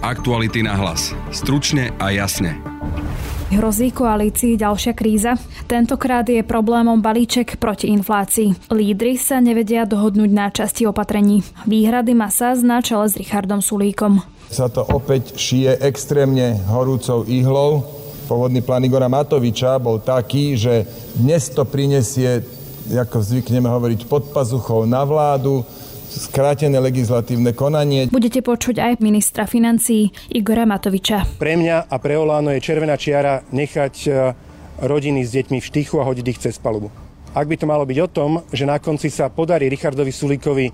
Aktuality na hlas. Stručne a jasne. Hrozí koalícii ďalšia kríza? Tentokrát je problémom balíček proti inflácii. Lídry sa nevedia dohodnúť na časti opatrení. Výhrady masa na čele s Richardom Sulíkom. Sa to opäť šije extrémne horúcou ihlou. Pôvodný plán Igora Matoviča bol taký, že dnes to prinesie, ako zvykneme hovoriť, pod pazuchou na vládu, skrátené legislatívne konanie. Budete počuť aj ministra financí Igora Matoviča. Pre mňa a pre Oláno je červená čiara nechať e, rodiny s deťmi v štychu a hodiť ich cez palubu. Ak by to malo byť o tom, že na konci sa podarí Richardovi Sulíkovi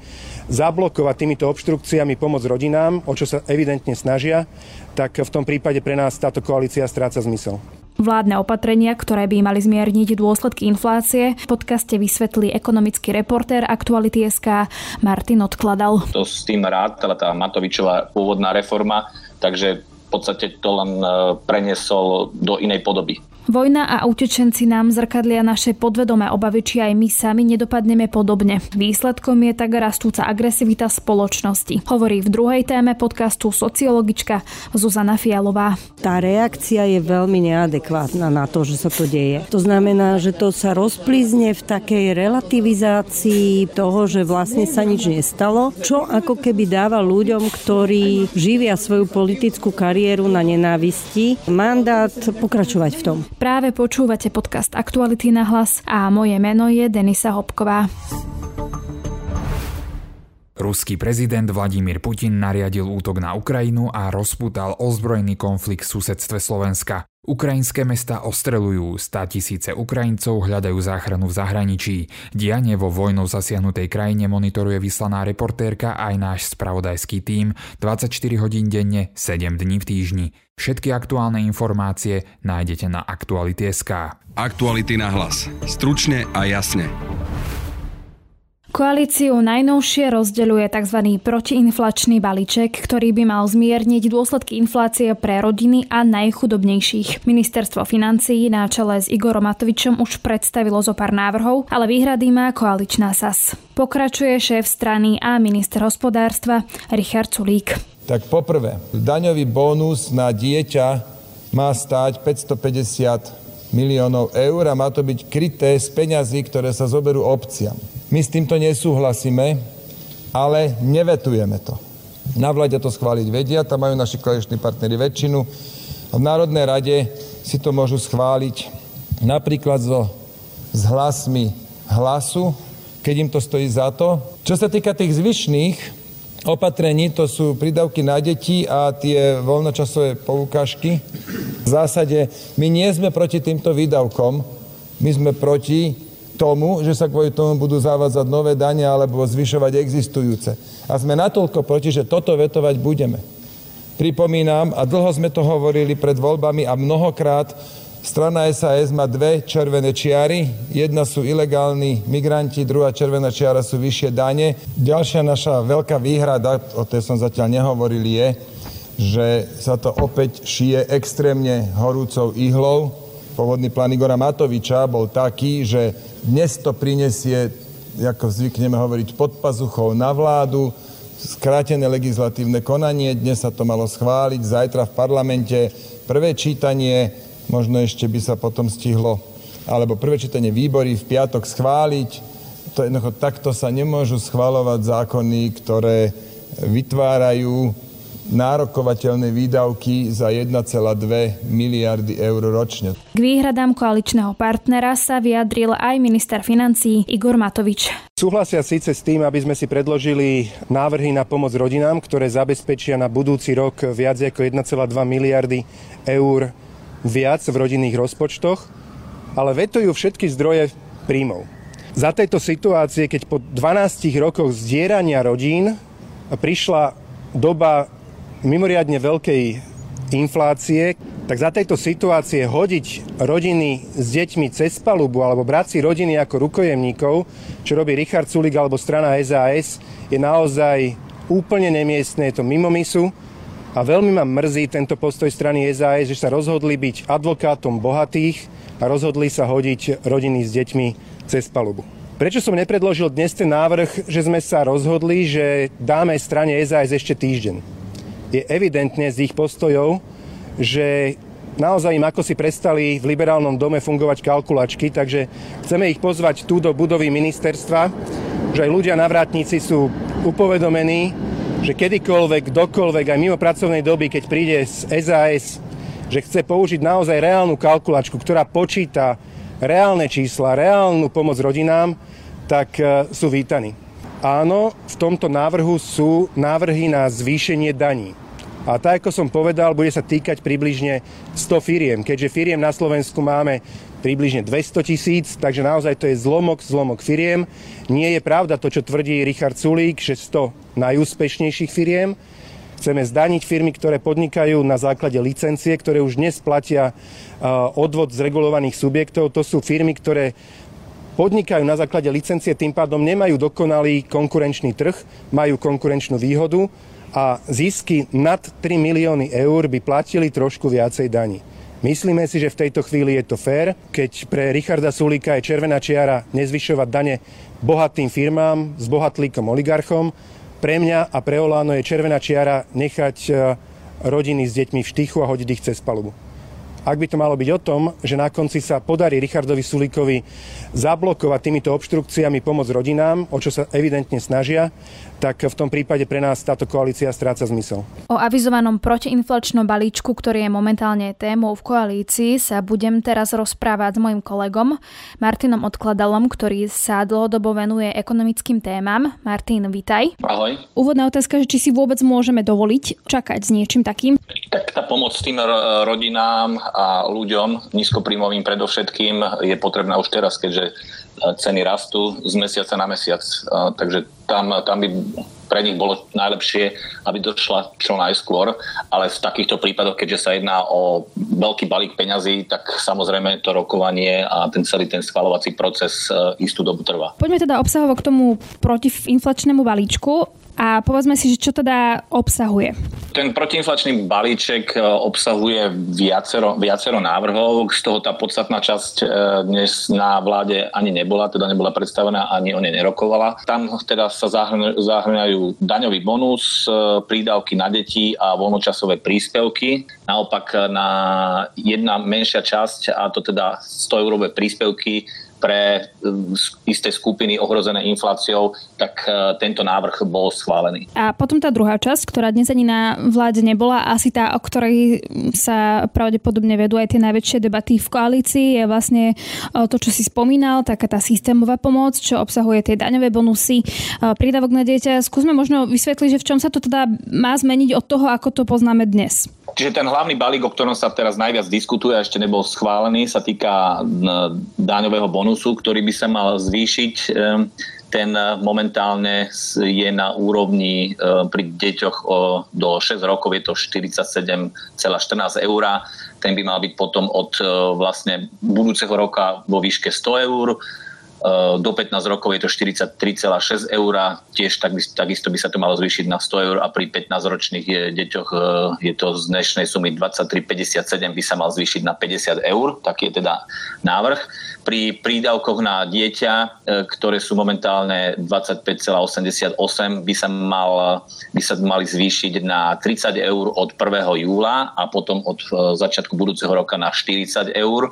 zablokovať týmito obštrukciami pomoc rodinám, o čo sa evidentne snažia, tak v tom prípade pre nás táto koalícia stráca zmysel. Vládne opatrenia, ktoré by mali zmierniť dôsledky inflácie, v podcaste vysvetlí ekonomický reportér Aktuality.sk Martin Odkladal. To s tým rád, ale tá Matovičová pôvodná reforma, takže v podstate to len e, preniesol do inej podoby. Vojna a utečenci nám zrkadlia naše podvedomé obavy, či aj my sami nedopadneme podobne. Výsledkom je tak rastúca agresivita spoločnosti. Hovorí v druhej téme podcastu sociologička Zuzana Fialová. Tá reakcia je veľmi neadekvátna na to, že sa to deje. To znamená, že to sa rozplízne v takej relativizácii toho, že vlastne sa nič nestalo, čo ako keby dáva ľuďom, ktorí živia svoju politickú kariéru na nenávisti, mandát pokračovať v tom. Práve počúvate podcast Aktuality na hlas a moje meno je Denisa Hopková. Ruský prezident Vladimír Putin nariadil útok na Ukrajinu a rozputal ozbrojený konflikt v susedstve Slovenska. Ukrajinské mesta ostrelujú, stá tisíce Ukrajincov hľadajú záchranu v zahraničí. Dianie vo vojnou zasiahnutej krajine monitoruje vyslaná reportérka aj náš spravodajský tím 24 hodín denne, 7 dní v týždni. Všetky aktuálne informácie nájdete na Aktuality.sk. Aktuality na hlas. Stručne a jasne. Koalíciu najnovšie rozdeľuje tzv. protiinflačný balíček, ktorý by mal zmierniť dôsledky inflácie pre rodiny a najchudobnejších. Ministerstvo financií na čele s Igorom Matovičom už predstavilo zo pár návrhov, ale výhrady má koaličná SAS. Pokračuje šéf strany a minister hospodárstva Richard Sulík. Tak poprvé, daňový bónus na dieťa má stáť 550 miliónov eur a má to byť kryté z peňazí, ktoré sa zoberú obciam. My s týmto nesúhlasíme, ale nevetujeme to. Na vláde to schváliť vedia, tam majú naši koaliční partnery väčšinu. V Národnej rade si to môžu schváliť napríklad so, s hlasmi hlasu, keď im to stojí za to. Čo sa týka tých zvyšných opatrení, to sú prídavky na deti a tie voľnočasové poukážky. V zásade my nie sme proti týmto výdavkom, my sme proti tomu, že sa kvôli tomu budú zavádzať nové dane alebo zvyšovať existujúce. A sme natoľko proti, že toto vetovať budeme. Pripomínam, a dlho sme to hovorili pred voľbami a mnohokrát, strana SAS má dve červené čiary. Jedna sú ilegálni migranti, druhá červená čiara sú vyššie dane. Ďalšia naša veľká výhrada, o tej som zatiaľ nehovoril, je, že sa to opäť šije extrémne horúcou ihlou. Pôvodný plán Igora Matoviča bol taký, že dnes to prinesie, ako zvykneme hovoriť, pod pazuchou na vládu, skrátené legislatívne konanie, dnes sa to malo schváliť, zajtra v parlamente prvé čítanie, možno ešte by sa potom stihlo, alebo prvé čítanie výbory v piatok schváliť. To jednoducho takto sa nemôžu schvalovať zákony, ktoré vytvárajú nárokovateľné výdavky za 1,2 miliardy eur ročne. K výhradám koaličného partnera sa vyjadril aj minister financí Igor Matovič. Súhlasia síce s tým, aby sme si predložili návrhy na pomoc rodinám, ktoré zabezpečia na budúci rok viac ako 1,2 miliardy eur viac v rodinných rozpočtoch, ale vetujú všetky zdroje príjmov. Za tejto situácie, keď po 12 rokoch zdierania rodín prišla doba mimoriadne veľkej inflácie, tak za tejto situácie hodiť rodiny s deťmi cez palubu alebo brať si rodiny ako rukojemníkov, čo robí Richard Sulik alebo strana SAS, je naozaj úplne nemiestné, je to mimo misu a veľmi ma mrzí tento postoj strany SAS, že sa rozhodli byť advokátom bohatých a rozhodli sa hodiť rodiny s deťmi cez palubu. Prečo som nepredložil dnes ten návrh, že sme sa rozhodli, že dáme strane SAS ešte týždeň? Je evidentne z ich postojov, že naozaj im ako si prestali v liberálnom dome fungovať kalkulačky, takže chceme ich pozvať tu do budovy ministerstva, že aj ľudia na vrátnici sú upovedomení, že kedykoľvek, kdokoľvek, aj mimo pracovnej doby, keď príde z SAS, že chce použiť naozaj reálnu kalkulačku, ktorá počíta reálne čísla, reálnu pomoc rodinám, tak e, sú vítaní. Áno, v tomto návrhu sú návrhy na zvýšenie daní. A tak, ako som povedal, bude sa týkať približne 100 firiem. Keďže firiem na Slovensku máme približne 200 tisíc, takže naozaj to je zlomok, zlomok firiem. Nie je pravda to, čo tvrdí Richard Sulík, že 100 najúspešnejších firiem. Chceme zdaniť firmy, ktoré podnikajú na základe licencie, ktoré už dnes platia odvod z regulovaných subjektov. To sú firmy, ktoré podnikajú na základe licencie, tým pádom nemajú dokonalý konkurenčný trh, majú konkurenčnú výhodu a zisky nad 3 milióny eur by platili trošku viacej daní. Myslíme si, že v tejto chvíli je to fér, keď pre Richarda Sulíka je červená čiara nezvyšovať dane bohatým firmám s bohatlíkom oligarchom. Pre mňa a pre Oláno je červená čiara nechať e, rodiny s deťmi v štychu a hodiť ich cez palubu. Ak by to malo byť o tom, že na konci sa podarí Richardovi Sulíkovi zablokovať týmito obštrukciami pomoc rodinám, o čo sa evidentne snažia, tak v tom prípade pre nás táto koalícia stráca zmysel. O avizovanom protiinflačnom balíčku, ktorý je momentálne témou v koalícii, sa budem teraz rozprávať s mojim kolegom Martinom Odkladalom, ktorý sa dlhodobo venuje ekonomickým témam. Martin, vitaj. Ahoj. Úvodná otázka, že či si vôbec môžeme dovoliť čakať s niečím takým? Tak tá pomoc tým rodinám a ľuďom, nízkopríjmovým predovšetkým, je potrebná už teraz, keďže ceny rastú z mesiaca na mesiac. Takže tam, tam by pre nich bolo najlepšie, aby došla čo najskôr, ale v takýchto prípadoch, keďže sa jedná o veľký balík peňazí, tak samozrejme to rokovanie a ten celý ten schvalovací proces e, istú dobu trvá. Poďme teda obsahovo k tomu protiinflačnému balíčku a povedzme si, že čo teda obsahuje. Ten protiinflačný balíček e, obsahuje viacero, viacero návrhov, z toho tá podstatná časť e, dnes na vláde ani nebola, teda nebola predstavená, ani o nej nerokovala. Tam teda sa zahrňajú daňový bonus, e, prídavky na deti a voľnočasové príspevky. Naopak na jedna menšia časť, a to teda 100 eurové príspevky, pre um, isté skupiny ohrozené infláciou, tak uh, tento návrh bol schválený. A potom tá druhá časť, ktorá dnes ani na vláde nebola, asi tá, o ktorej sa pravdepodobne vedú aj tie najväčšie debaty v koalícii, je vlastne uh, to, čo si spomínal, taká tá systémová pomoc, čo obsahuje tie daňové bonusy, uh, prídavok na dieťa. Skúsme možno vysvetliť, že v čom sa to teda má zmeniť od toho, ako to poznáme dnes. Čiže ten hlavný balík, o ktorom sa teraz najviac diskutuje a ešte nebol schválený, sa týka daňového bonusu, ktorý by sa mal zvýšiť. Ten momentálne je na úrovni ehm, pri deťoch do 6 rokov je to 47,14 eur. Ten by mal byť potom od ehm, vlastne budúceho roka vo výške 100 eur Eh, do 15 rokov je to 43,6 eur, tiež tak, takisto by sa to malo zvýšiť na 100 eur a pri 15-ročných deťoch eh, je to z dnešnej sumy 23,57 by sa mal zvýšiť na 50 eur, taký je teda návrh. Pri prídavkoch na dieťa, eh, ktoré sú momentálne 25,88 by sa, mal, by sa mali zvýšiť na 30 eur od 1. júla a potom od začiatku budúceho roka na 40 eur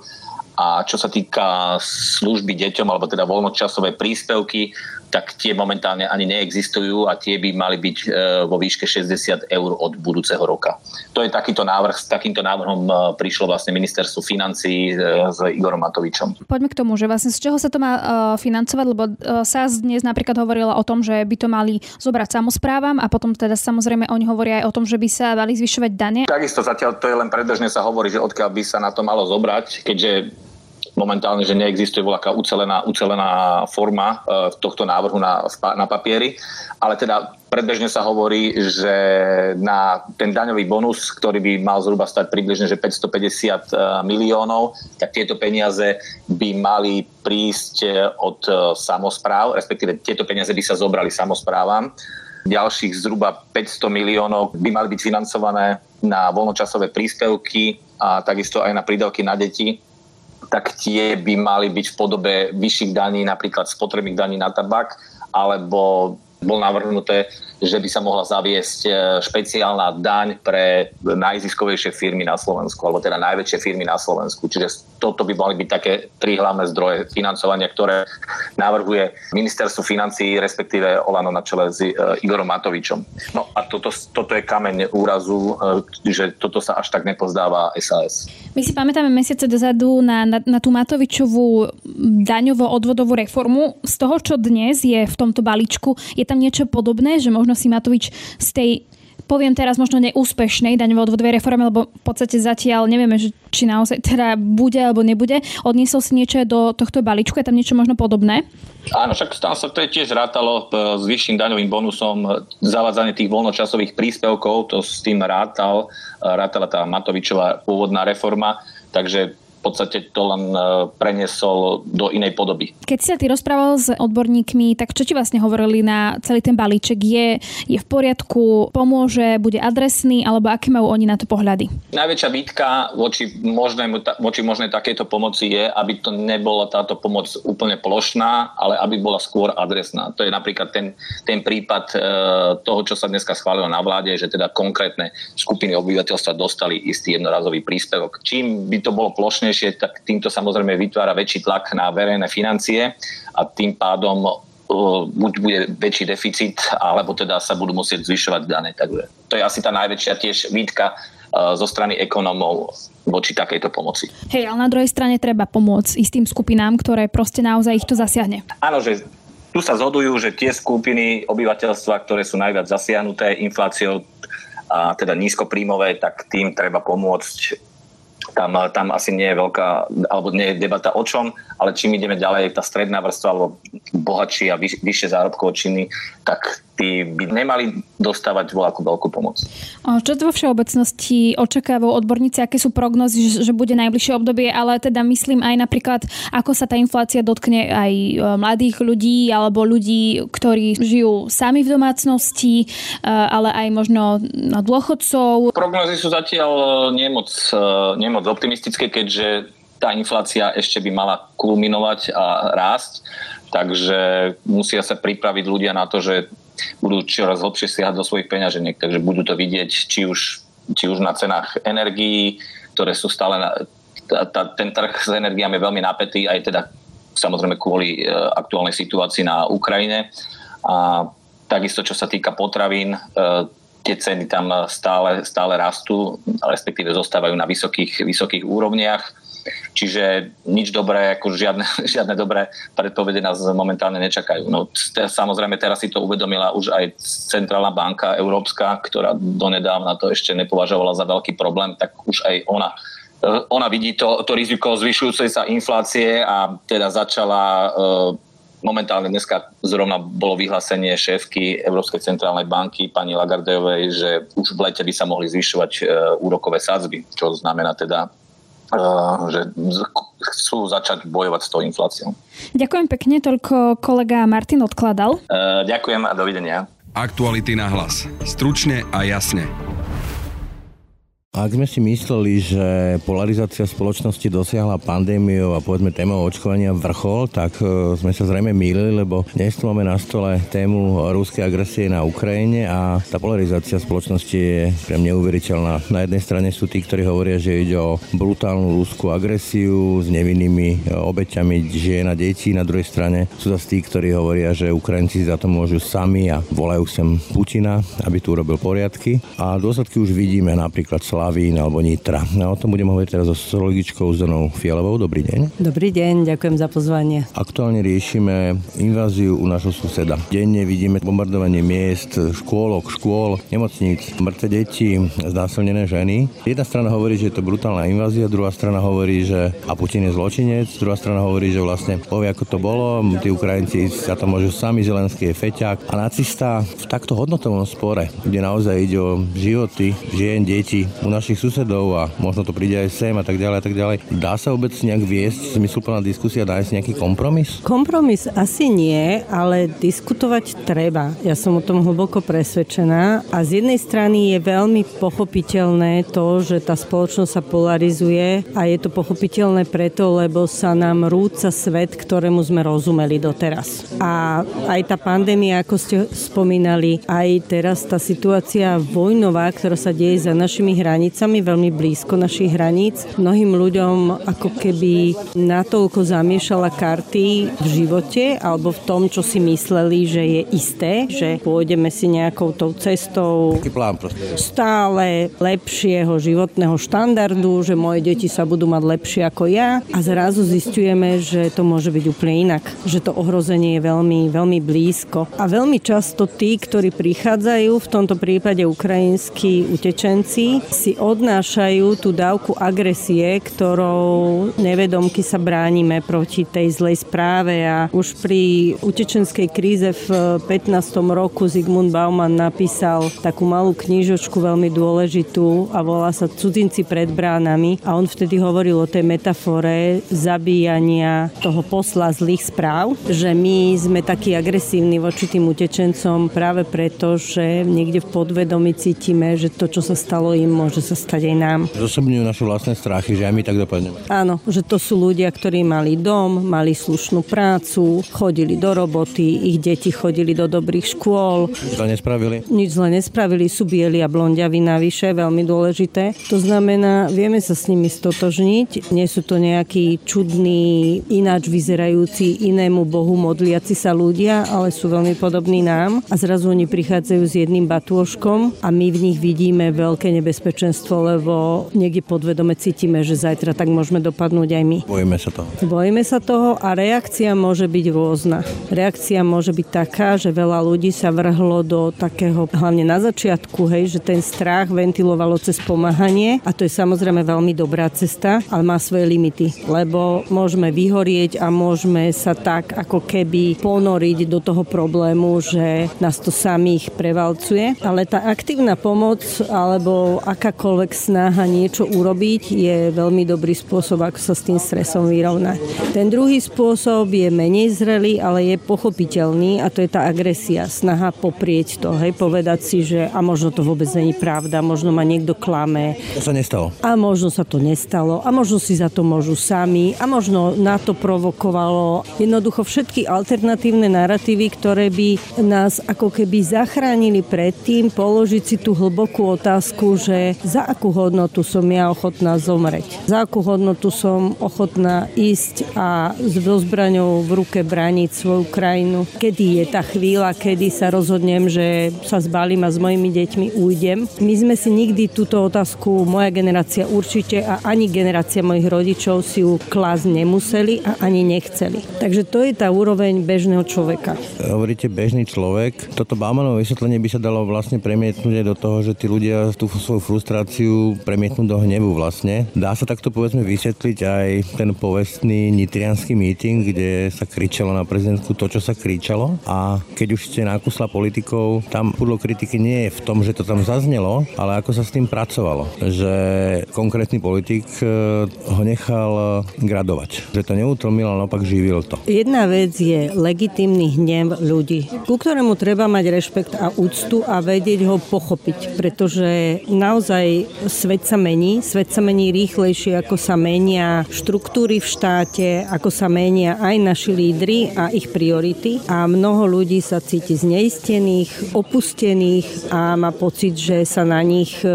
a čo sa týka služby deťom, alebo teda voľnočasové príspevky, tak tie momentálne ani neexistujú a tie by mali byť e, vo výške 60 eur od budúceho roka. To je takýto návrh, s takýmto návrhom e, prišlo vlastne ministerstvo financí e, s Igorom Matovičom. Poďme k tomu, že vlastne z čoho sa to má financovať, lebo sa dnes napríklad hovorila o tom, že by to mali zobrať samozprávam a potom teda samozrejme oni hovoria aj o tom, že by sa mali zvyšovať dane. Takisto zatiaľ to je len predbežne sa hovorí, že odkiaľ by sa na to malo zobrať, keďže momentálne, že neexistuje voľaká ucelená, ucelená forma e, tohto návrhu na, na papieri, ale teda predbežne sa hovorí, že na ten daňový bonus, ktorý by mal zhruba stať približne že 550 e, miliónov, tak tieto peniaze by mali prísť e, od samozpráv, respektíve tieto peniaze by sa zobrali samozprávam. Ďalších zhruba 500 miliónov by mali byť financované na voľnočasové príspevky a takisto aj na prídavky na deti tak tie by mali byť v podobe vyšších daní, napríklad spotrebných daní na tabak, alebo bol navrhnuté, že by sa mohla zaviesť e, špeciálna daň pre najziskovejšie firmy na Slovensku, alebo teda najväčšie firmy na Slovensku. Čiže toto by mali byť také tri hlavné zdroje financovania, ktoré navrhuje ministerstvo financií, respektíve Olano na čele s e, Igorom Matovičom. No a toto, toto je kameň úrazu, e, že toto sa až tak nepozdáva SAS. My si pamätáme mesiace dozadu na, na, na tú Matovičovú daňovo-odvodovú reformu. Z toho, čo dnes je v tomto balíčku, je tam niečo podobné, že možno si Matovič z tej poviem teraz možno neúspešnej daňovej odvodovej reforme, lebo v podstate zatiaľ nevieme, že či naozaj teda bude alebo nebude. Odniesol si niečo do tohto balíčku, je tam niečo možno podobné? Áno, však tam sa to tiež rátalo e, s vyšším daňovým bonusom, e, zavádzanie tých voľnočasových príspevkov, to s tým rátal, e, rátala tá Matovičová pôvodná reforma, takže podstate to len e, preniesol do inej podoby. Keď si sa ty rozprával s odborníkmi, tak čo ti vlastne hovorili na celý ten balíček? Je, je v poriadku, pomôže, bude adresný, alebo aké majú oni na to pohľady? Najväčšia výtka voči, možnému, voči možnej takéto pomoci je, aby to nebola táto pomoc úplne plošná, ale aby bola skôr adresná. To je napríklad ten, ten prípad e, toho, čo sa dneska schválilo na vláde, že teda konkrétne skupiny obyvateľstva dostali istý jednorazový príspevok. Čím by to bolo plošné, silnejšie, tak týmto samozrejme vytvára väčší tlak na verejné financie a tým pádom buď bude väčší deficit, alebo teda sa budú musieť zvyšovať dane. Takže to je asi tá najväčšia tiež výtka uh, zo strany ekonomov voči takejto pomoci. Hej, ale na druhej strane treba pomôcť istým skupinám, ktoré proste naozaj ich to zasiahne. Áno, že tu sa zhodujú, že tie skupiny obyvateľstva, ktoré sú najviac zasiahnuté infláciou a teda nízkopríjmové, tak tým treba pomôcť tam, tam asi nie je veľká, alebo nie je debata o čom, ale čím ideme ďalej, tá stredná vrstva alebo bohatší a vyš, vyššie zárobkové činy, tak tí by nemali dostávať voľakú veľkú pomoc. Čo to vo všeobecnosti očakávajú odborníci, aké sú prognozy, že bude najbližšie obdobie, ale teda myslím aj napríklad, ako sa tá inflácia dotkne aj e, mladých ľudí alebo ľudí, ktorí žijú sami v domácnosti, e, ale aj možno dôchodcov. Prognozy sú zatiaľ e, nemoc, nemoc optimistické, keďže tá inflácia ešte by mala kulminovať a rásť, takže musia sa pripraviť ľudia na to, že budú čoraz hlbšie siahať do svojich peňaženiek, takže budú to vidieť či už, či už na cenách energií, ktoré sú stále na, tá, tá, ten trh s energiami je veľmi napätý, aj teda samozrejme kvôli e, aktuálnej situácii na Ukrajine. A takisto, čo sa týka potravín, e, tie ceny tam stále, stále rastú, respektíve zostávajú na vysokých, vysokých úrovniach Čiže nič dobré, ako žiadne, žiadne dobré predpovede nás momentálne nečakajú. No, samozrejme, teraz si to uvedomila už aj Centrálna banka Európska, ktorá donedávna to ešte nepovažovala za veľký problém, tak už aj ona eh, ona vidí to, to riziko zvyšujúcej sa inflácie a teda začala eh, momentálne dneska zrovna bolo vyhlásenie šéfky Európskej centrálnej banky pani Lagardejovej, že už v lete by sa mohli zvyšovať eh, úrokové sadzby, čo znamená teda že chcú začať bojovať s tou infláciou. Ďakujem pekne, toľko kolega Martin odkladal. Ďakujem a dovidenia. Aktuality na hlas. Stručne a jasne. Ak sme si mysleli, že polarizácia spoločnosti dosiahla pandémiou a povedzme témou očkovania vrchol, tak e, sme sa zrejme mýlili, lebo dnes máme na stole tému ruskej agresie na Ukrajine a tá polarizácia spoločnosti je priam neuveriteľná. Na jednej strane sú tí, ktorí hovoria, že ide o brutálnu ruskú agresiu s nevinnými e, obeťami žien a detí. Na druhej strane sú zase tí, ktorí hovoria, že Ukrajinci za to môžu sami a volajú sem Putina, aby tu urobil poriadky. A dôsledky už vidíme napríklad Slavín alebo Nitra. A o tom budeme hovoriť teraz so sociologičkou Zonou Fialovou. Dobrý deň. Dobrý deň, ďakujem za pozvanie. Aktuálne riešime inváziu u našho suseda. Denne vidíme bombardovanie miest, škôlok, škôl, nemocníc, mŕtve deti, znásilnené ženy. Jedna strana hovorí, že je to brutálna invázia, druhá strana hovorí, že a Putin je zločinec, druhá strana hovorí, že vlastne povie, ako to bolo, tí Ukrajinci sa to môžu sami, Zelenský je feťák a nacista v takto hodnotovom spore, kde naozaj ide o životy žien, detí, našich susedov a možno to príde aj sem a tak ďalej a tak ďalej. Dá sa vôbec nejak viesť zmysluplná diskusia, sa nejaký kompromis? Kompromis asi nie, ale diskutovať treba. Ja som o tom hlboko presvedčená a z jednej strany je veľmi pochopiteľné to, že tá spoločnosť sa polarizuje a je to pochopiteľné preto, lebo sa nám rúca svet, ktorému sme rozumeli doteraz. A aj tá pandémia, ako ste spomínali, aj teraz tá situácia vojnová, ktorá sa deje za našimi hranicami, veľmi blízko našich hraníc, mnohým ľuďom ako keby natoľko zamiešala karty v živote alebo v tom, čo si mysleli, že je isté, že pôjdeme si nejakou tou cestou plán stále lepšieho životného štandardu, že moje deti sa budú mať lepšie ako ja. A zrazu zistujeme, že to môže byť úplne inak, že to ohrozenie je veľmi, veľmi blízko. A veľmi často tí, ktorí prichádzajú, v tomto prípade ukrajinskí utečenci, si odnášajú tú dávku agresie, ktorou nevedomky sa bránime proti tej zlej správe a už pri utečenskej kríze v 15. roku Zygmunt Bauman napísal takú malú knižočku veľmi dôležitú a volá sa Cudzinci pred bránami a on vtedy hovoril o tej metafore zabíjania toho posla zlých správ, že my sme takí agresívni voči tým utečencom práve preto, že niekde v podvedomí cítime, že to, čo sa stalo im, môže sa stať aj nám. Zosobňujú naše vlastné strachy, že aj my tak dopadneme. Áno, že to sú ľudia, ktorí mali dom, mali slušnú prácu, chodili do roboty, ich deti chodili do dobrých škôl. Nič zle nespravili? Nič zle nespravili, sú bieli a blondiaví navyše, veľmi dôležité. To znamená, vieme sa s nimi stotožniť, nie sú to nejakí čudní, ináč vyzerajúci inému bohu modliaci sa ľudia, ale sú veľmi podobní nám a zrazu oni prichádzajú s jedným batôžkom a my v nich vidíme veľké nebezpečenstvo, lebo niekde podvedome cítime, že zajtra tak môžeme dopadnúť aj my. Bojíme sa toho. Bojíme sa toho a reakcia môže byť rôzna. Reakcia môže byť taká, že veľa ľudí sa vrhlo do takého, hlavne na začiatku, hej, že ten strach ventilovalo cez pomáhanie a to je samozrejme veľmi dobrá cesta, ale má svoje limity, lebo môžeme vyhorieť a môžeme sa tak ako keby ponoriť do toho problému, že nás to samých prevalcuje. Ale tá aktívna pomoc alebo akákoľvek snaha niečo urobiť je veľmi dobrý spôsob, ako sa s tým stresom vyrovnať. Ten druhý spôsob je menej zrelý, ale je pochopiteľný a to je tá agresia, snaha poprieť to, hej, povedať si, že a možno to vôbec není pravda, možno ma niekto klame. To sa nestalo. A možno sa to nestalo a možno si za to môžu sami a možno na to provokovalo jednoducho všetky alternatívne narratívy, ktoré by nás ako keby zachránili pred tým položiť si tú hlbokú otázku, že za akú hodnotu som ja ochotná zomreť. Za akú hodnotu som ochotná ísť a s zbraňou v ruke brániť svoju krajinu. Kedy je tá chvíľa, kedy sa rozhodnem, že sa zbalím a s mojimi deťmi ujdem. My sme si nikdy túto otázku, moja generácia určite a ani generácia mojich rodičov si ju klas nemuseli a ani nechceli. Takže to je tá úroveň bežného človeka. Hovoríte bežný človek. Toto Baumanovo vysvetlenie by sa dalo vlastne premietnúť aj do toho, že tí ľudia tú svoju frustráciu premietnú do hnevu vlastne. Dá sa takto povedzme vysvetliť aj ten povestný nitrianský meeting, kde sa kričalo na prezidentku to, čo sa kričalo a keď už ste nákusla politikov, tam pudlo kritiky nie je v tom, že to tam zaznelo, ale ako sa s tým pracovalo. Že konkrétny politik e, ho nechal gradovať. Že to neutlmil, ale naopak živil to. Jedna vec je legitimný hnev ľudí, ku ktorému treba mať rešpekt a úctu a vedieť ho pochopiť, pretože naozaj svet sa mení, svet sa mení rýchlejšie, ako sa menia štruktúry v štáte, ako sa menia aj naši lídry a ich priority. A mnoho ľudí sa cíti zneistených, opustených a má pocit, že sa na nich e,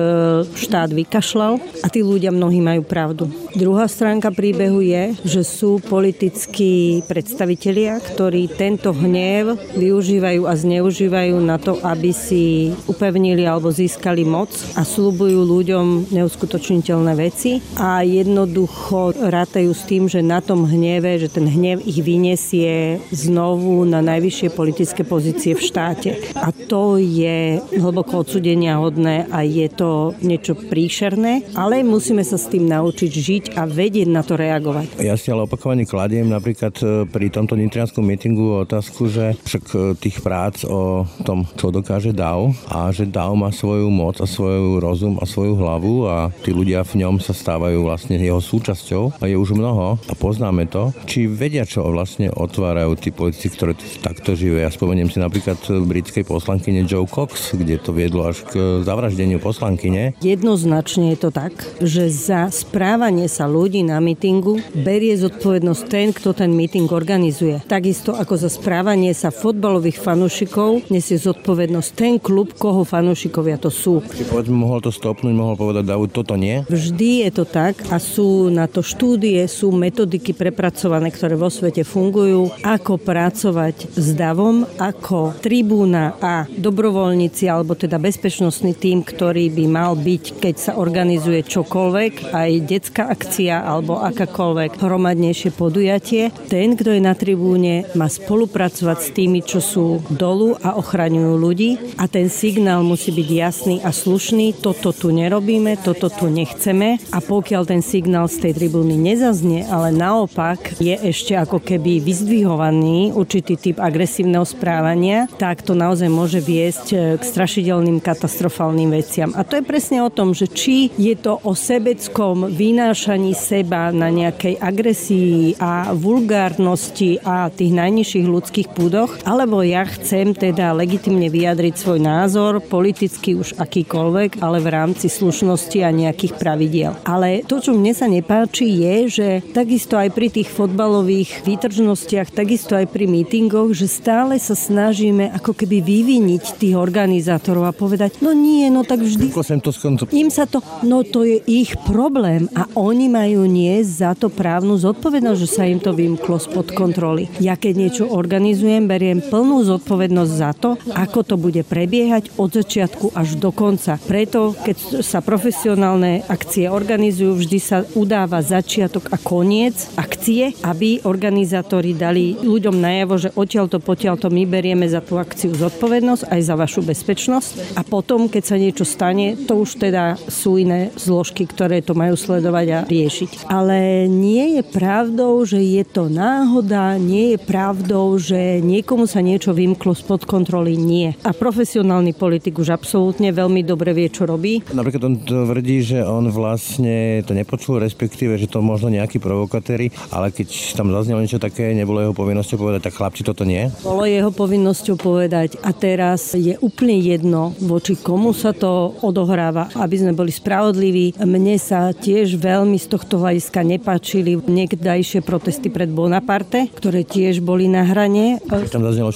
štát vykašľal. A tí ľudia mnohí majú pravdu. Druhá stránka príbehu je, že sú politickí predstavitelia, ktorí tento hnev využívajú a zneužívajú na to, aby si upevnili alebo získali moc a slúbujú ľuďom neuskutočniteľné veci a jednoducho rátajú s tým, že na tom hneve, že ten hnev ich vyniesie znovu na najvyššie politické pozície v štáte. A to je hlboko odsudenia hodné a je to niečo príšerné, ale musíme sa s tým naučiť žiť a vedieť na to reagovať. Ja si ale opakovane kladiem napríklad e, pri tomto nitrianskom mítingu otázku, že však e, tých prác o tom, čo dokáže DAO a že DAO má svoju moc a svoj rozum a svoju hlavu a tí ľudia v ňom sa stávajú vlastne jeho súčasťou a je už mnoho a poznáme to, či vedia, čo vlastne otvárajú tí politici, ktoré takto živé. Ja spomeniem si napríklad britskej poslankyne Joe Cox, kde to viedlo až k zavraždeniu poslankyne. Jednoznačne je to tak, že za správanie sa ľudí na mítingu berie zodpovednosť ten, kto ten míting organizuje. Takisto ako za správanie sa fotbalových fanúšikov nesie zodpovednosť ten klub, koho fanúšikovia to sú. Či povedzme, mohol to stopnúť, mohol povedať Davud, toto nie? Vždy je to tak a sú na to štúdie, sú metodiky prepracované, ktoré vo svete fungujú, ako pracovať s davom, ako tribúna a dobrovoľníci alebo teda bezpečnostný tým, ktorý by mal byť, keď sa organizuje čokoľvek, aj detská akcia alebo akákoľvek hromadnejšie podujatie. Ten, kto je na tribúne, má spolupracovať s tými, čo sú dolu a ochraňujú ľudí a ten signál musí byť jasný a slušný. Toto tu nerobíme, toto tu nechceme a pokiaľ ten signál z tej tribúny nezaznie, ale naopak je ešte ako keby vyzdvihovaný určitý typ agresívneho správania, tak to naozaj môže viesť k strašidelným katastrofálnym veciam. A to je presne o tom, že či je to o sebeckom vynášaní seba na nejakej agresii a vulgárnosti a tých najnižších ľudských púdoch, alebo ja chcem teda legitimne vyjadriť svoj názor, politicky už akýkoľvek, ale v rámci slušnosti a nejakých pravidiel. Ale to, čo mne sa nepáči, je, že takisto aj pri tých fotbalových výtržnostiach, takisto aj pri mítingoch, že stále sa snažíme ako keby vyviniť tých organizátorov a povedať, no nie, no tak vždy... Im sa to, no to je ich problém a oni majú niesť za to právnu zodpovednosť, že sa im to vymklo spod kontroly. Ja keď niečo organizujem, beriem plnú zodpovednosť za to, ako to bude prebiehať od začiatku až do konca. Preto, keď sa profesionálne akcie organizujú, vždy sa udáva začiatok a koniec akcie, aby organizátori dali ľuďom najavo, že odtiaľ to potiaľ to my berieme za tú akciu zodpovednosť aj za vašu bezpečnosť a potom, keď sa niečo stane, to už teda sú iné zložky, ktoré to majú sledovať a riešiť. Ale nie je pravdou, že je to náhoda, nie je pravdou, že niekomu sa niečo vymklo spod kontroly, nie. A profesionálny politik už absolútne veľmi dobre vie, čo robí. Napríklad on tvrdí, že on vlastne to nepočul, respektíve, že to možno nejakí provokatéri, ale keď tam zaznelo niečo také, nebolo jeho povinnosťou povedať, tak chlapci, toto nie? Bolo jeho povinnosťou povedať a teraz je úplne jedno, voči komu sa to odohráva, aby sme boli spravodliví. Mne sa tiež veľmi z tohto hľadiska nepáčili niekdajšie protesty pred Bonaparte, ktoré tiež boli na hrane. Tam zaznelo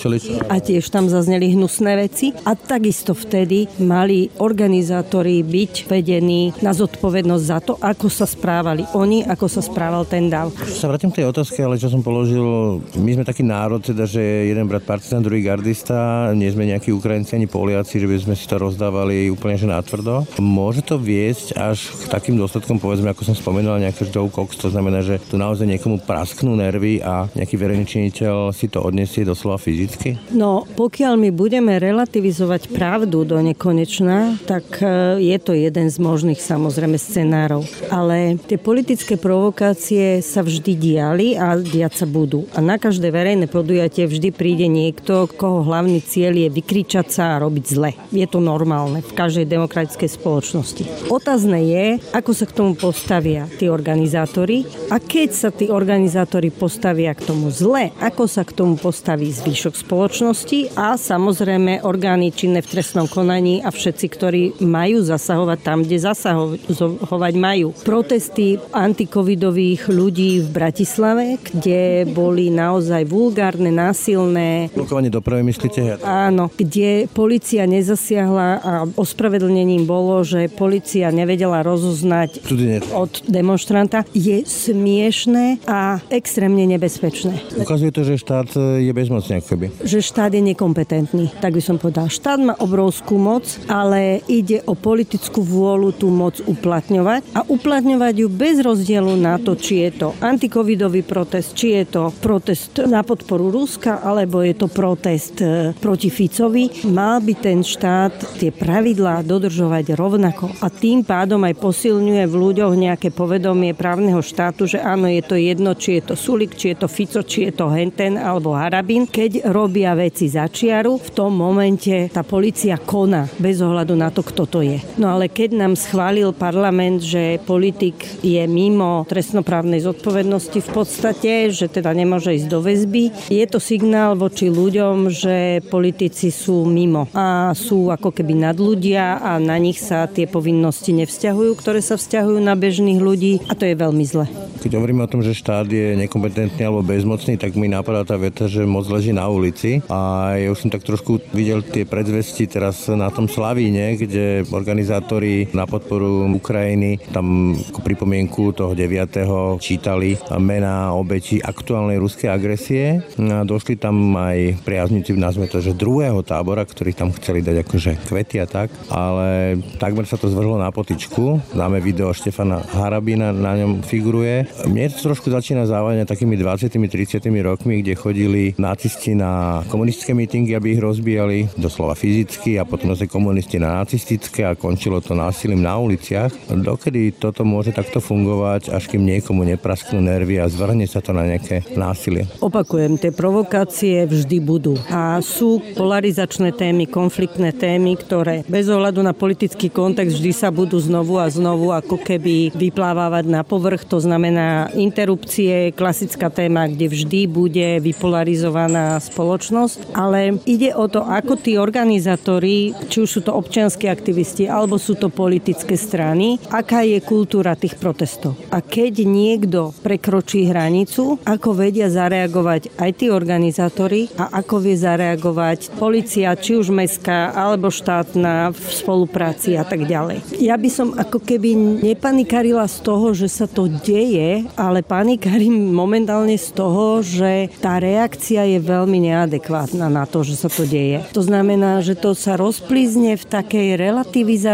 A tiež tam zazneli hnusné veci. A takisto vtedy mali organizátori byť vedení na zodpovednosť za to, ako sa správali oni, ako sa správal ten dav. Sa vrátim k tej otázke, ale čo som položil, my sme taký národ, teda, že jeden brat partizán, druhý gardista, nie sme nejakí Ukrajinci ani Poliaci, že by sme si to rozdávali úplne že natvrdo. Môže to viesť až k takým dôsledkom, povedzme, ako som spomenul, nejaký Joe Cox, to znamená, že tu naozaj niekomu prasknú nervy a nejaký verejný činiteľ si to odniesie doslova fyzicky? No, pokiaľ my budeme relativizovať pravdu do nekonečna, tak e, je to jeden z možných samozrejme scenárov. Ale tie politické provokácie sa vždy diali a diať sa budú. A na každé verejné podujatie vždy príde niekto, koho hlavný cieľ je vykričať sa a robiť zle. Je to normálne v každej demokratickej spoločnosti. Otázne je, ako sa k tomu postavia tí organizátori a keď sa tí organizátori postavia k tomu zle, ako sa k tomu postaví zvyšok spoločnosti a samozrejme orgány činné v trestnom konaní a všetci, ktorí majú zasahovať tam, kde zasahovať majú. Protesty antikovidových ľudí v Bratislave, kde boli naozaj vulgárne, násilné. Blokovanie dopravy myslíte? Áno, kde policia nezasiahla a ospravedlnením bolo, že policia nevedela rozoznať od demonstranta, je smiešné a extrémne nebezpečné. Ukazuje to, že štát je bezmocný akoby. Že štát je nekompetentný, tak by som povedal. Štát má obrovskú moc, ale ide o politickú vôľu tú moc uplatňovať a uplatňovať ju bez rozdielu na to, či je to antikovidový protest, či je to protest na podporu Ruska, alebo je to protest e, proti Ficovi. Mal by ten štát tie pravidlá dodržovať rovnako a tým pádom aj posilňuje v ľuďoch nejaké povedomie právneho štátu, že áno, je to jedno, či je to Sulik, či je to Fico, či je to Henten alebo Harabin. Keď robia veci za čiaru, v tom momente tá policia koná bez ohľadu na to, kto to je. No ale keď nám schválil parlament, že politik je mimo trestnoprávnej zodpovednosti v podstate, že teda nemôže ísť do väzby, je to signál voči ľuďom, že politici sú mimo a sú ako keby nad ľudia a na nich sa tie povinnosti nevzťahujú, ktoré sa vzťahujú na bežných ľudí a to je veľmi zle. Keď hovoríme o tom, že štát je nekompetentný alebo bezmocný, tak mi napadá tá veta, že moc leží na ulici a ja už som tak trošku videl tie predzvesti teraz na tom Slavíne, kde organizátori na podporu Ukrajiny tam ako pripomienku toho 9. čítali mená obeti aktuálnej ruskej agresie a došli tam aj priaznici, nazme to, že druhého tábora, ktorí tam chceli dať akože kvety a tak, ale takmer sa to zvrhlo na potičku. Dáme video Štefana Harabina, na ňom figuruje. Mne to trošku začína závania takými 20-30 rokmi, kde chodili nacisti na komunistické mítingy, aby ich rozbijali, doslova fyzicky a potom zase komunisti na nacistické a končilo to násilím na uliciach. Dokedy toto môže takto fungovať, až kým niekomu neprasknú nervy a zvrhne sa to na nejaké násilie? Opakujem, tie provokácie vždy budú a sú polarizačné témy, konfliktné témy, ktoré bez ohľadu na politický kontext vždy sa budú znovu a znovu ako keby vyplávávať na povrch. To znamená interrupcie, klasická téma, kde vždy bude vypolarizovaná spoločnosť, ale ide o to, ako tí organizátori, či už sú to občianskí aktivisti alebo sú to politické strany, aká je kultúra tých protestov. A keď niekto prekročí hranicu, ako vedia zareagovať aj tí organizátori a ako vie zareagovať policia, či už mestská alebo štátna v spolupráci a tak ďalej. Ja by som ako keby nepanikarila z toho, že sa to deje, ale panikarím momentálne z toho, že tá reakcia je veľmi neadekvátna na to, že sa to deje. To znamená, že to sa rozplízne v takej relativizácii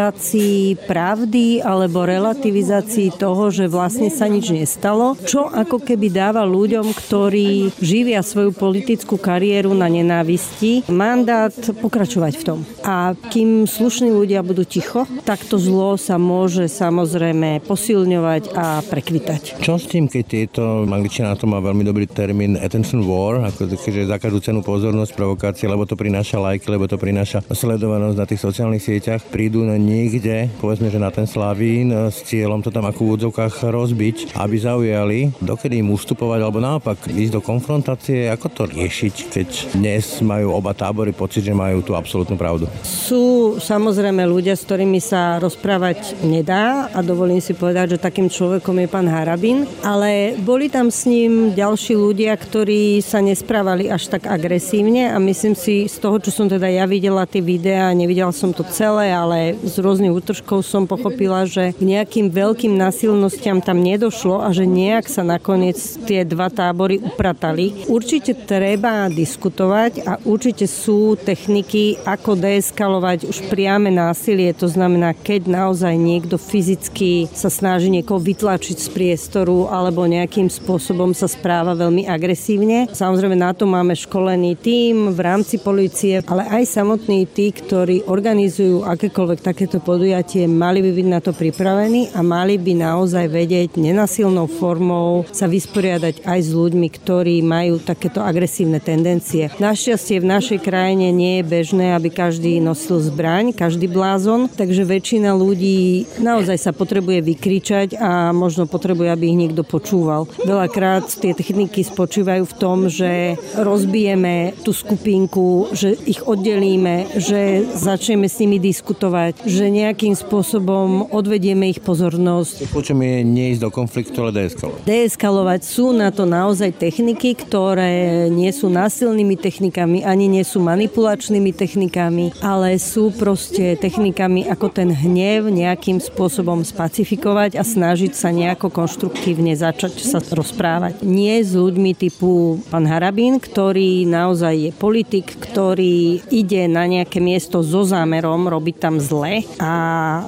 pravdy alebo relativizácii toho, že vlastne sa nič nestalo, čo ako keby dáva ľuďom, ktorí živia svoju politickú kariéru na nenávisti, mandát pokračovať v tom. A kým slušní ľudia budú ticho, tak to zlo sa môže samozrejme posilňovať a prekvitať. Čo s tým, keď tieto, angličtina na to má veľmi dobrý termín attention war, ako že za každú cenu pozornosť, provokácie, lebo to prináša lajky, lebo to prináša sledovanosť na tých sociálnych sieťach, prídu na niekde, povedzme, že na ten Slavín s cieľom to tam ako v úvodzovkách rozbiť, aby zaujali, dokedy im ustupovať, alebo naopak ísť do konfrontácie, ako to riešiť, keď dnes majú oba tábory pocit, že majú tú absolútnu pravdu. Sú samozrejme ľudia, s ktorými sa rozprávať nedá a dovolím si povedať, že takým človekom je pán Harabin, ale boli tam s ním ďalší ľudia, ktorí sa nesprávali až tak agresívne a myslím si z toho, čo som teda ja videla tie videá, nevidela som to celé, ale z rôznych útržkov som pochopila, že k nejakým veľkým násilnostiam tam nedošlo a že nejak sa nakoniec tie dva tábory upratali. Určite treba diskutovať a určite sú techniky, ako deeskalovať už priame násilie. To znamená, keď naozaj niekto fyzicky sa snaží niekoho vytlačiť z priestoru alebo nejakým spôsobom sa správa veľmi agresívne. Samozrejme na to máme školený tím v rámci policie, ale aj samotní tí, ktorí organizujú akékoľvek takéto podujatie, mali by byť na to pripravení a mali by naozaj vedieť nenasilnou formou sa vysporiadať aj s ľuďmi, ktorí majú takéto agresívne tendencie. Našťastie v našej krajine nie je bežné, aby každý nosil zbraň, každý blázon, takže väčšina ľudí naozaj sa potrebuje vykričať a možno potrebuje, aby ich niekto počúval. Veľakrát tie techniky spočívajú v tom, že rozbijeme tú skupinku, že ich oddelíme, že začneme s nimi diskutovať, že nejakým spôsobom odvedieme ich pozornosť. Kľúčom je neísť do konfliktu, ale deeskalovať. Deeskalovať sú na to naozaj techniky, ktoré nie sú násilnými technikami, ani nie sú manipulačnými technikami, ale sú proste technikami, ako ten hnev nejakým spôsobom spacifikovať a snažiť sa nejako konštruktívne začať sa rozprávať. Nie s ľuďmi typu pán Harabín, ktorý naozaj je politik, ktorý ide na nejaké miesto so zámerom robiť tam zle a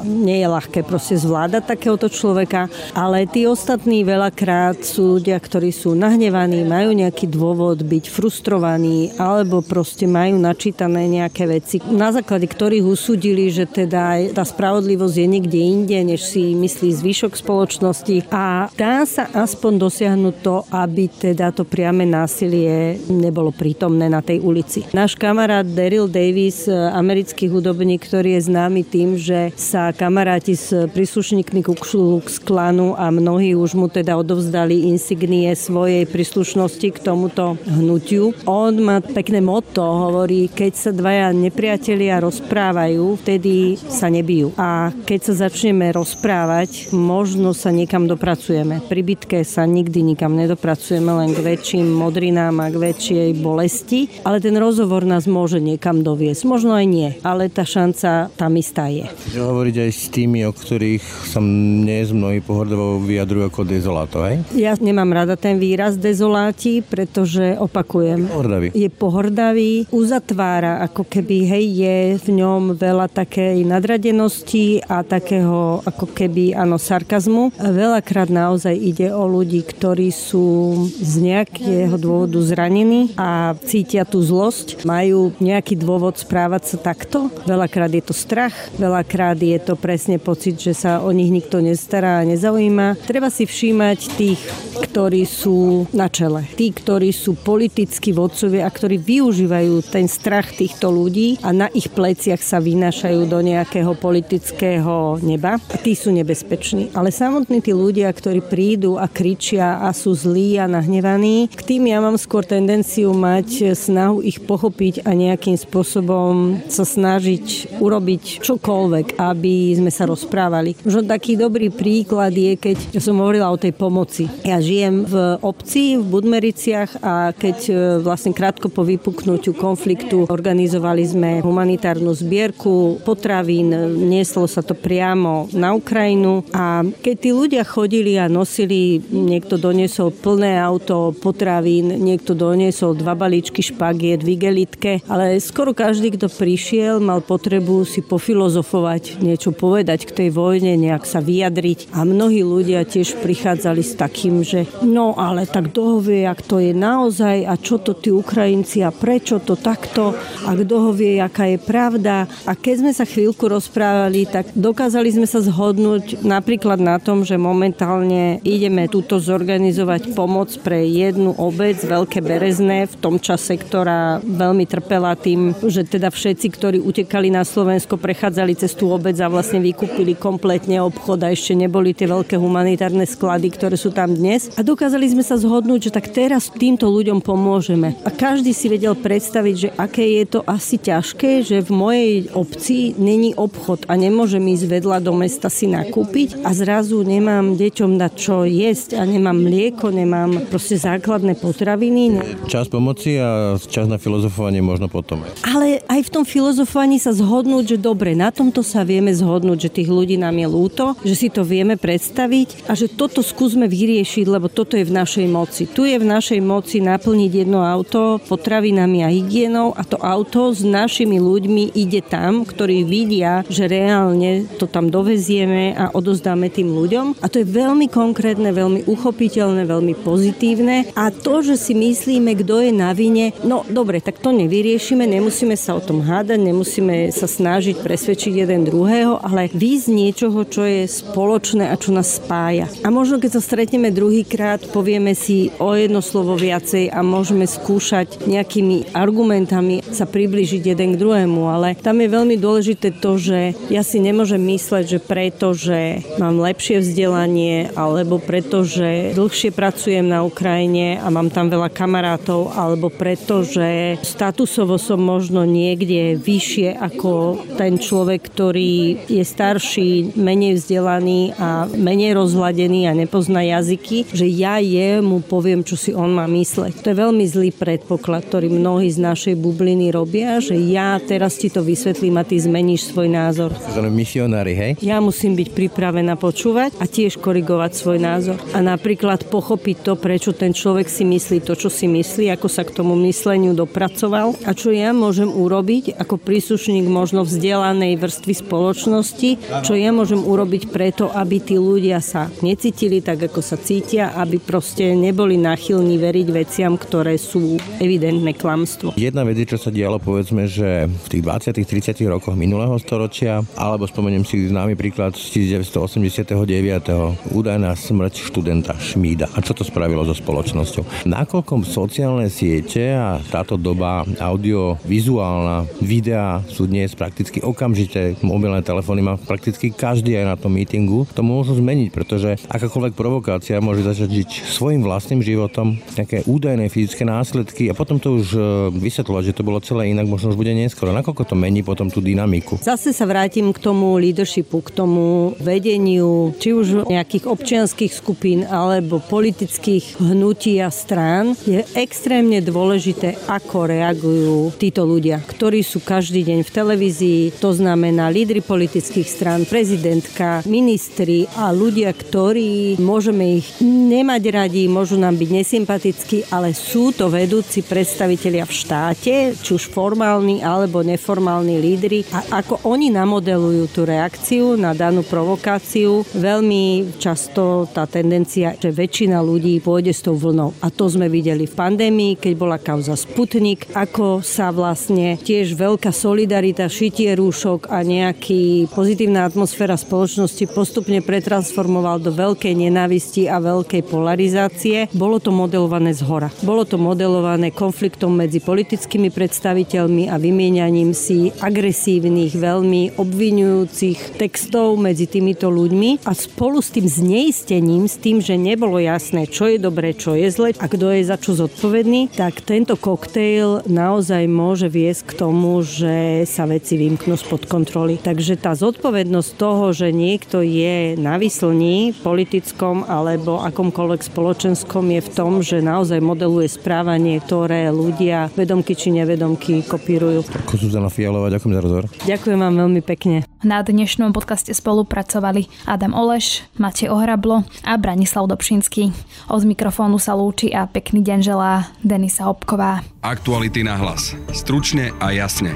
nie je ľahké proste zvládať takéhoto človeka, ale tí ostatní veľakrát sú ľudia, ktorí sú nahnevaní, majú nejaký dôvod byť frustrovaní alebo proste majú načítané nejaké veci, na základe ktorých usúdili, že teda tá spravodlivosť je niekde inde, než si myslí zvyšok spoločnosti a dá sa aspoň dosiahnuť to, aby teda to priame násilie nebolo prítomné na tej ulici. Náš kamarát Daryl Davis, americký hudobník, ktorý je známy tým, tým, že sa kamaráti s príslušníkmi Ku Klux Klanu a mnohí už mu teda odovzdali insignie svojej príslušnosti k tomuto hnutiu. On má pekné motto, hovorí, keď sa dvaja nepriatelia rozprávajú, vtedy sa nebijú. A keď sa začneme rozprávať, možno sa niekam dopracujeme. Pri bitke sa nikdy nikam nedopracujeme, len k väčším modrinám a k väčšej bolesti, ale ten rozhovor nás môže niekam doviesť. Možno aj nie, ale tá šanca tam istá je. Že hovoriť aj s tými, o ktorých sa dnes mnohí pohordovo vyjadrujú ako dezolátov, hej? Ja nemám rada ten výraz dezoláti, pretože opakujem. Pohordavý. Je pohordavý, uzatvára, ako keby, hej, je v ňom veľa takej nadradenosti a takého ako keby, áno, sarkazmu. Veľakrát naozaj ide o ľudí, ktorí sú z nejakého dôvodu zranení a cítia tú zlosť, majú nejaký dôvod správať sa takto. Veľakrát je to strach, veľakrát je to presne pocit, že sa o nich nikto nestará a nezaujíma. Treba si všímať tých, ktorí sú na čele. Tí, ktorí sú politickí vodcovia a ktorí využívajú ten strach týchto ľudí a na ich pleciach sa vynášajú do nejakého politického neba. Tí sú nebezpeční. Ale samotní tí ľudia, ktorí prídu a kričia a sú zlí a nahnevaní, k tým ja mám skôr tendenciu mať snahu ich pochopiť a nejakým spôsobom sa snažiť urobiť čokoľvek, aby sme sa rozprávali. Možno taký dobrý príklad je, keď som hovorila o tej pomoci. Ja žijem v obci v Budmericiach a keď e, vlastne krátko po vypuknutiu konfliktu organizovali sme humanitárnu zbierku potravín, nieslo sa to priamo na Ukrajinu a keď tí ľudia chodili a nosili, niekto doniesol plné auto potravín, niekto doniesol dva balíčky špagiet v igelitke, ale skoro každý, kto prišiel, mal potrebu si pofilozofovať, niečo povedať k tej vojne, nejak sa vyjadriť a mnohí ľudia tiež prichádzali s takým, že no ale tak kto vie, ak to je naozaj a čo to tí Ukrajinci a prečo to takto a kto vie, aká je pravda. A keď sme sa chvíľku rozprávali, tak dokázali sme sa zhodnúť napríklad na tom, že momentálne ideme túto zorganizovať pomoc pre jednu obec, Veľké Berezné, v tom čase, ktorá veľmi trpela tým, že teda všetci, ktorí utekali na Slovensko, prechádzali cez tú obec a vlastne vykúpili kompletne obchod a ešte neboli tie veľké humanitárne sklady, ktoré sú tam dnes. A dokázali sme sa zhodnúť, že tak teraz týmto ľuďom pomôžeme. A každý si vedel predstaviť, že aké je to asi ťažké, že v mojej obci není obchod a nemôžem ísť vedľa do mesta si nakúpiť a zrazu nemám deťom dať čo jesť a nemám mlieko, nemám proste základné potraviny. Čas pomoci a čas na filozofovanie možno potom. Ale aj v tom filozofovaní sa zhodnúť, že dobre, na tomto sa vieme zhodnúť, že tých ľudí nám je lúto, že si to vieme predstaviť a že toto skúsme vyriešiť, lebo toto je v našej moci. Tu je v našej moci naplniť jedno auto potravinami a hygienou a to auto s našimi ľuďmi ide tam, ktorí vidia, že reálne to tam dovezieme a odozdáme tým ľuďom. A to je veľmi konkrétne, veľmi uchopiteľné, veľmi pozitívne. A to, že si myslíme, kto je na vine, no dobre, tak to nevyriešime, nemusíme sa o tom hádať, nemusíme sa snažiť presvedčiť jeden druhého, ale výsť niečoho, čo je spoločné a čo nás spája. A možno keď sa stretneme druhýkrát, povieme si o jedno slovo viacej a môžeme skúšať nejakými argumentami sa približiť jeden k druhému, ale tam je veľmi dôležité to, že ja si nemôžem mysleť, že preto, že mám lepšie vzdelanie alebo preto, že dlhšie pracujem na Ukrajine a mám tam veľa kamarátov alebo preto, že statusovo som možno niekde vyššie ako ten človek, ktorý je starší, menej vzdelaný a menej rozhladený a nepozná jazyky, že ja jemu poviem, čo si on má mysleť. To je veľmi zlý predpoklad, ktorý mnohí z našej bubliny robia, že ja teraz ti to vysvetlím a ty zmeníš svoj názor. Misionári, hej? Ja musím byť pripravená počúvať a tiež korigovať svoj názor. A napríklad pochopiť to, prečo ten človek si myslí to, čo si myslí, ako sa k tomu mysleniu dopracoval a čo ja môžem urobiť ako príslušník možno vzdelanej vrstvy spoločnosti, čo ja môžem urobiť preto, aby tí ľudia sa necítili tak, ako sa cítia, aby proste neboli nachylní veriť veciam, ktoré sú evidentné klamstvo. Jedna vec čo sa dialo povedzme, že v tých 20 30 rokoch minulého storočia, alebo spomeniem si známy príklad z 1989. údajná smrť študenta Šmída. A čo to spravilo so spoločnosťou? Nakoľko sociálne siete a táto doba audio-vizuálna, videa sú dnes prakticky okamžite, mobilné telefóny má prakticky každý aj na tom meetingu, to môžu zmeniť, pretože akákoľvek provokácia môže začať žiť svojim vlastným životom, nejaké údajné fyzické následky a potom to už e, vysvetľovať, že to bolo celé inak, možno už bude neskoro. Nakoľko to mení potom tú dynamiku? Zase sa vrátim k tomu leadershipu, k tomu vedeniu, či už nejakých občianských skupín alebo politických hnutí a strán. Je extrémne dôležité, ako reagujú títo ľudia, ktorí sú každý deň v televízii, to znamená lídry politických strán, prezidentka, ministri a ľudia, ktorí môžeme ich nemať radi, môžu nám byť nesympatickí, ale sú to vedúci predstavitelia v štáte, či už formálni alebo neformálni lídry a ako oni namodelujú tú reakciu na danú provokáciu, veľmi často tá tendencia, že väčšina ľudí pôjde s tou vlnou. A to sme videli v pandémii, keď bola kauza Sputnik, ako sa vlastne tiež veľká solidarita, šitie rúšok a nejaký pozitívna atmosféra spoločnosti postupne pretransformoval do veľkej nenávisti a veľkej polarizácie. Bolo to modelované z hora. Bolo to modelované konfliktom medzi politickými predstaviteľmi a vymieňaním si agresívnych, veľmi obvinujúcich textov medzi týmito ľuďmi a spolu s tým zneistením, s tým, že nebolo jasné, čo je dobré, čo je zle a kto je za čo zodpovedný, tak tento koktejl naozaj môže viesť k tomu, že sa veci vymknú spod kontroly. Takže tá zodpovednosť toho, že niekto je na vyslní politickom alebo akomkoľvek spoločenskom je v tom, že naozaj modeluje správanie, ktoré ľudia vedomky či nevedomky kopírujú. Ako Zuzana Fialová, ďakujem za rozhovor. Ďakujem vám veľmi pekne. Na dnešnom podcaste spolupracovali Adam Oleš, Matej Ohrablo a Branislav Dobšinský. Od mikrofónu sa lúči a pekný deň želá Denisa Obková. Aktuality na hlas. Stručne a jasne.